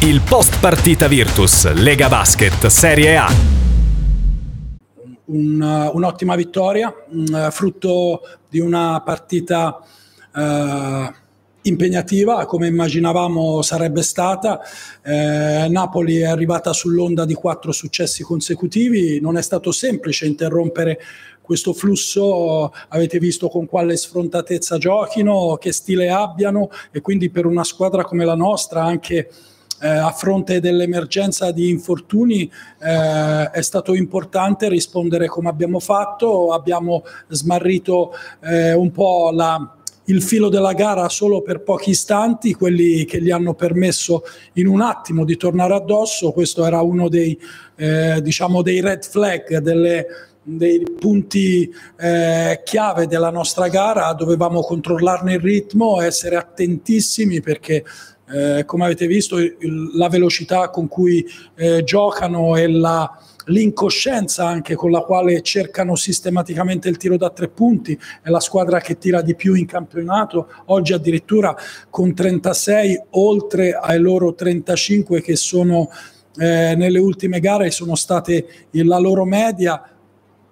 Il post partita Virtus, Lega Basket, Serie A. Un, un'ottima vittoria, frutto di una partita eh, impegnativa come immaginavamo sarebbe stata. Eh, Napoli è arrivata sull'onda di quattro successi consecutivi, non è stato semplice interrompere questo flusso, avete visto con quale sfrontatezza giochino, che stile abbiano e quindi per una squadra come la nostra anche eh, a fronte dell'emergenza di infortuni eh, è stato importante rispondere come abbiamo fatto, abbiamo smarrito eh, un po' la, il filo della gara solo per pochi istanti, quelli che gli hanno permesso in un attimo di tornare addosso, questo era uno dei, eh, diciamo dei red flag, delle, dei punti eh, chiave della nostra gara, dovevamo controllarne il ritmo, essere attentissimi perché eh, come avete visto il, la velocità con cui eh, giocano e la, l'incoscienza anche con la quale cercano sistematicamente il tiro da tre punti, è la squadra che tira di più in campionato, oggi addirittura con 36 oltre ai loro 35 che sono eh, nelle ultime gare sono state la loro media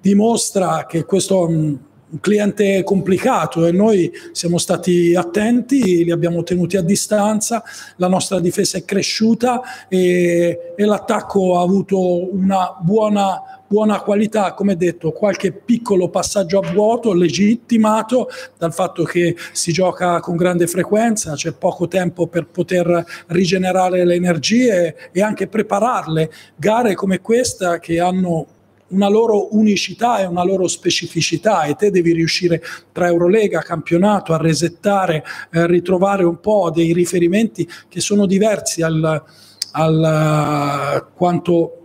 dimostra che questo mh, un cliente complicato e noi siamo stati attenti, li abbiamo tenuti a distanza, la nostra difesa è cresciuta e, e l'attacco ha avuto una buona, buona qualità, come detto, qualche piccolo passaggio a vuoto legittimato dal fatto che si gioca con grande frequenza, c'è poco tempo per poter rigenerare le energie e anche prepararle. Gare come questa che hanno una loro unicità e una loro specificità e te devi riuscire tra Eurolega, campionato a resettare, eh, ritrovare un po' dei riferimenti che sono diversi al, al quanto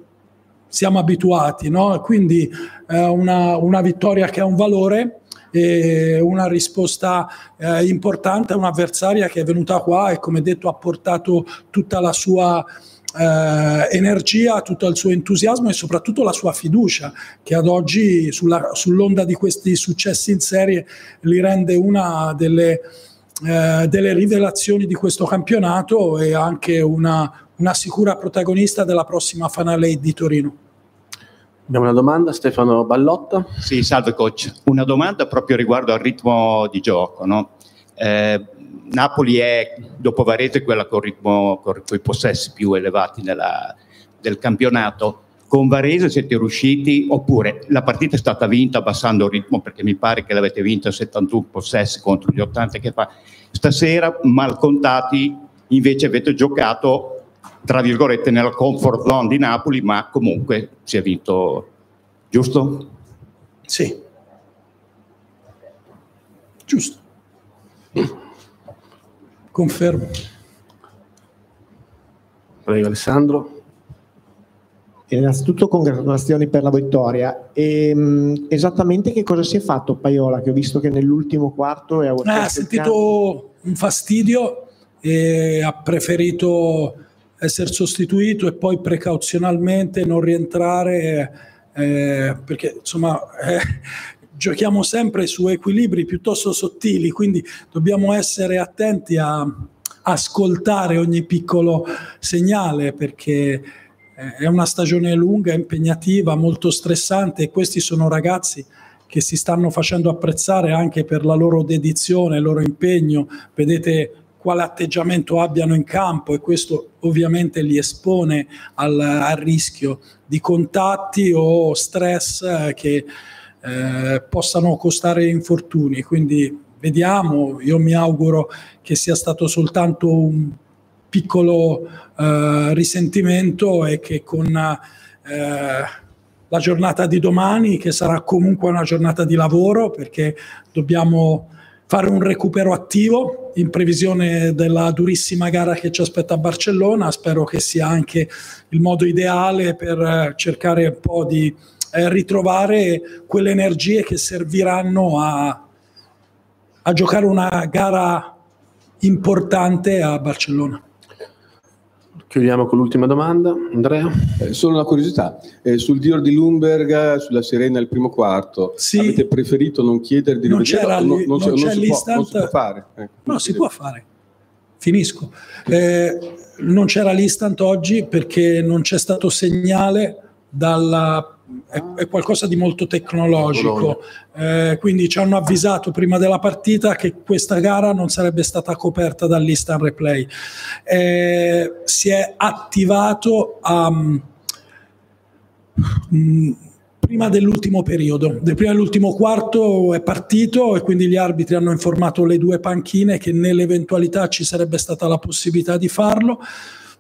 siamo abituati, no? quindi eh, una, una vittoria che ha un valore una risposta eh, importante a un'avversaria che è venuta qua e come detto ha portato tutta la sua eh, energia, tutto il suo entusiasmo e soprattutto la sua fiducia che ad oggi sulla, sull'onda di questi successi in serie li rende una delle, eh, delle rivelazioni di questo campionato e anche una, una sicura protagonista della prossima Final di Torino. Abbiamo una domanda, Stefano Ballotta. Sì, salve coach. Una domanda proprio riguardo al ritmo di gioco. No? Eh, Napoli è, dopo Varese, quella con, ritmo, con i possessi più elevati nella, del campionato. Con Varese siete riusciti, oppure la partita è stata vinta abbassando il ritmo, perché mi pare che l'avete vinta a 71 possessi contro gli 80 che fa. Stasera, mal contati, invece avete giocato, tra virgolette, nella comfort zone di Napoli, ma comunque si è vinto, giusto? Sì. Giusto. Confermo. Prego Alessandro. Innanzitutto congratulazioni per la vittoria. E, ehm, esattamente che cosa si è fatto Paiola? Che ho visto che nell'ultimo quarto è eh, ha sentito un fastidio e ha preferito essere sostituito e poi precauzionalmente non rientrare eh, perché insomma eh, giochiamo sempre su equilibri piuttosto sottili, quindi dobbiamo essere attenti a ascoltare ogni piccolo segnale perché eh, è una stagione lunga, impegnativa, molto stressante e questi sono ragazzi che si stanno facendo apprezzare anche per la loro dedizione, il loro impegno. Vedete quale atteggiamento abbiano in campo e questo ovviamente li espone al, al rischio di contatti o stress eh, che eh, possano costare infortuni. Quindi vediamo, io mi auguro che sia stato soltanto un piccolo eh, risentimento e che con eh, la giornata di domani, che sarà comunque una giornata di lavoro, perché dobbiamo fare un recupero attivo in previsione della durissima gara che ci aspetta a Barcellona. Spero che sia anche il modo ideale per cercare un po' di eh, ritrovare quelle energie che serviranno a, a giocare una gara importante a Barcellona. Chiudiamo con l'ultima domanda, Andrea. Eh, solo una curiosità, eh, sul tiro di Lumberg, sulla Serena al primo quarto, sì. avete preferito non chiedere di non c'era non, non, non, non, c'è si può, non, si può, fare? Ecco, no, si può fare. finisco. Eh, non c'era l'instant oggi perché non c'è stato segnale dalla è, è, qualcosa di molto tecnologico. Eh, quindi ci hanno avvisato prima della partita che questa gara non sarebbe stata coperta dall'instant replay. Eh, si è attivato a, um, prima dell'ultimo periodo, prima dell'ultimo quarto è partito e quindi gli arbitri hanno informato le due panchine che nell'eventualità ci sarebbe stata la possibilità di farlo.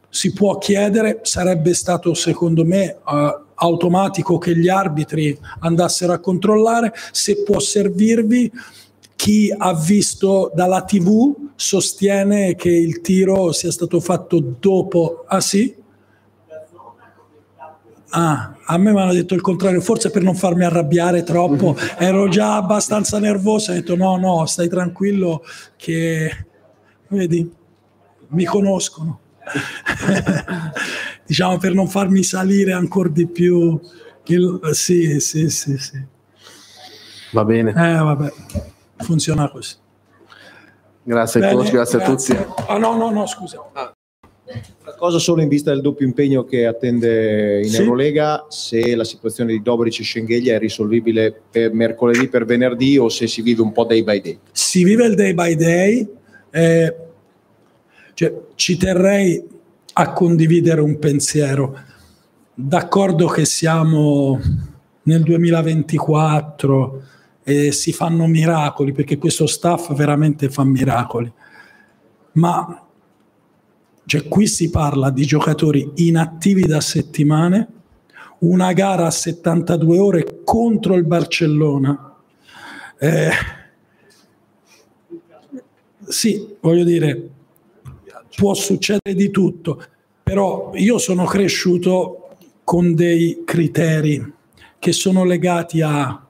Si può chiedere, sarebbe stato secondo me uh, automatico che gli arbitri andassero a controllare, se può servirvi chi ha visto dalla TV sostiene che il tiro sia stato fatto dopo. Ah sì? Ah, a me mi hanno detto il contrario, forse per non farmi arrabbiare troppo, ero già abbastanza nervoso, ho detto no, no, stai tranquillo che, vedi, mi conoscono. diciamo per non farmi salire ancora di più. Il, sì, sì, sì, sì. Va bene. Eh, vabbè, funziona così. Grazie, Bene, coach, grazie, grazie, a tutti. Ah, no, no, no, scusa. Ah. Una cosa solo in vista del doppio impegno che attende in sì. Eurolega, se la situazione di Dobric e Schengelia è risolvibile per mercoledì, per venerdì o se si vive un po' day by day? Si vive il day by day. Eh, cioè, ci terrei a condividere un pensiero. D'accordo che siamo nel 2024 e si fanno miracoli, perché questo staff veramente fa miracoli, ma cioè, qui si parla di giocatori inattivi da settimane, una gara a 72 ore contro il Barcellona. Eh, sì, voglio dire, può succedere di tutto, però io sono cresciuto con dei criteri che sono legati alla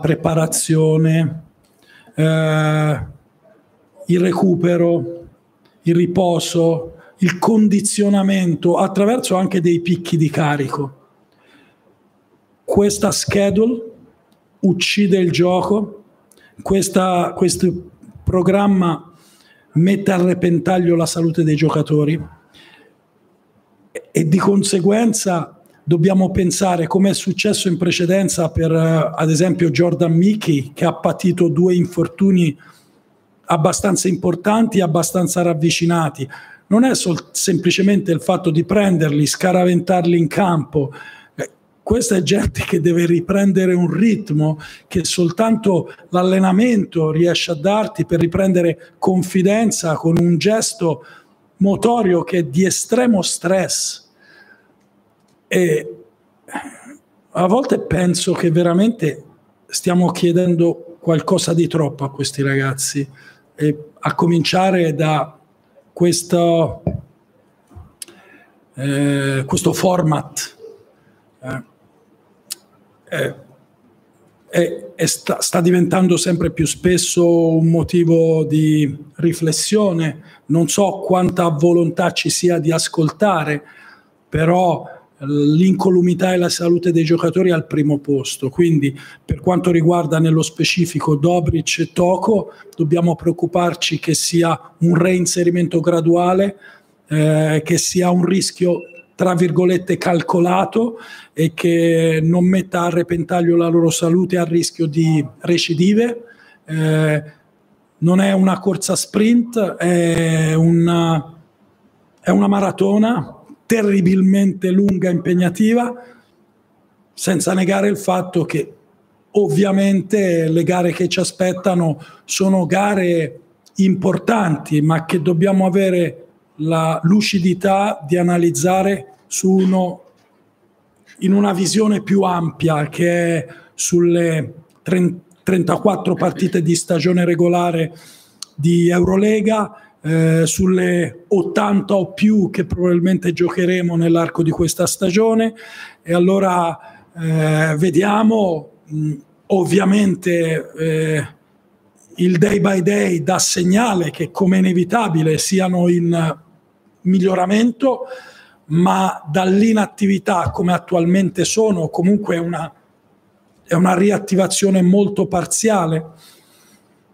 preparazione, eh, il recupero, il riposo, il condizionamento attraverso anche dei picchi di carico. Questa schedule uccide il gioco, questa, questo programma mette a repentaglio la salute dei giocatori e di conseguenza dobbiamo pensare come è successo in precedenza per ad esempio Jordan Mickey che ha patito due infortuni abbastanza importanti e abbastanza ravvicinati. Non è semplicemente il fatto di prenderli, scaraventarli in campo, questa è gente che deve riprendere un ritmo che soltanto l'allenamento riesce a darti per riprendere confidenza con un gesto motorio che è di estremo stress. E a volte penso che veramente stiamo chiedendo qualcosa di troppo a questi ragazzi, e a cominciare da questo, eh, questo format. Eh è, è, è sta, sta, diventando sempre più spesso un motivo di riflessione. Non so quanta volontà ci sia di ascoltare, però l'incolumità e la salute dei giocatori al primo posto. Quindi, per quanto riguarda nello specifico Dobric e Toco, dobbiamo preoccuparci che sia un reinserimento graduale, eh, che sia un rischio tra virgolette calcolato e che non metta a repentaglio la loro salute a rischio di recidive. Eh, non è una corsa sprint, è una, è una maratona terribilmente lunga e impegnativa, senza negare il fatto che ovviamente le gare che ci aspettano sono gare importanti, ma che dobbiamo avere la lucidità di analizzare su uno, in una visione più ampia che è sulle 30, 34 partite di stagione regolare di Eurolega, eh, sulle 80 o più che probabilmente giocheremo nell'arco di questa stagione. E allora eh, vediamo mh, ovviamente eh, il day by day dà segnale che come inevitabile siano in miglioramento, ma dall'inattività come attualmente sono, comunque una, è una riattivazione molto parziale.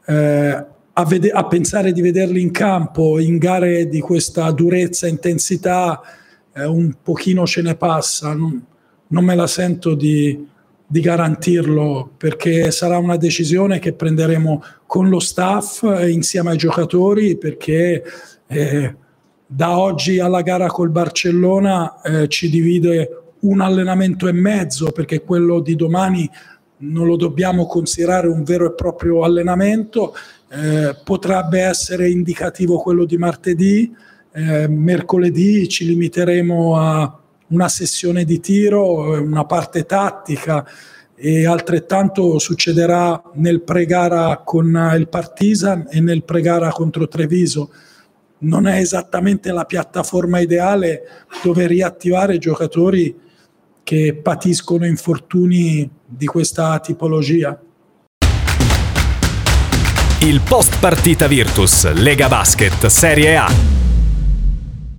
Eh, a, vede- a, pensare di vederli in campo in gare di questa durezza, intensità, eh, un pochino ce ne passa. Non, non me la sento di, di, garantirlo perché sarà una decisione che prenderemo con lo staff eh, insieme ai giocatori perché eh, da oggi alla gara col Barcellona eh, ci divide un allenamento e mezzo perché quello di domani non lo dobbiamo considerare un vero e proprio allenamento, eh, potrebbe essere indicativo quello di martedì, eh, mercoledì ci limiteremo a una sessione di tiro, una parte tattica e altrettanto succederà nel pregara con il Partizan e nel pregara contro Treviso. Non è esattamente la piattaforma ideale dove riattivare giocatori che patiscono infortuni di questa tipologia. Il post partita Virtus Lega Basket Serie A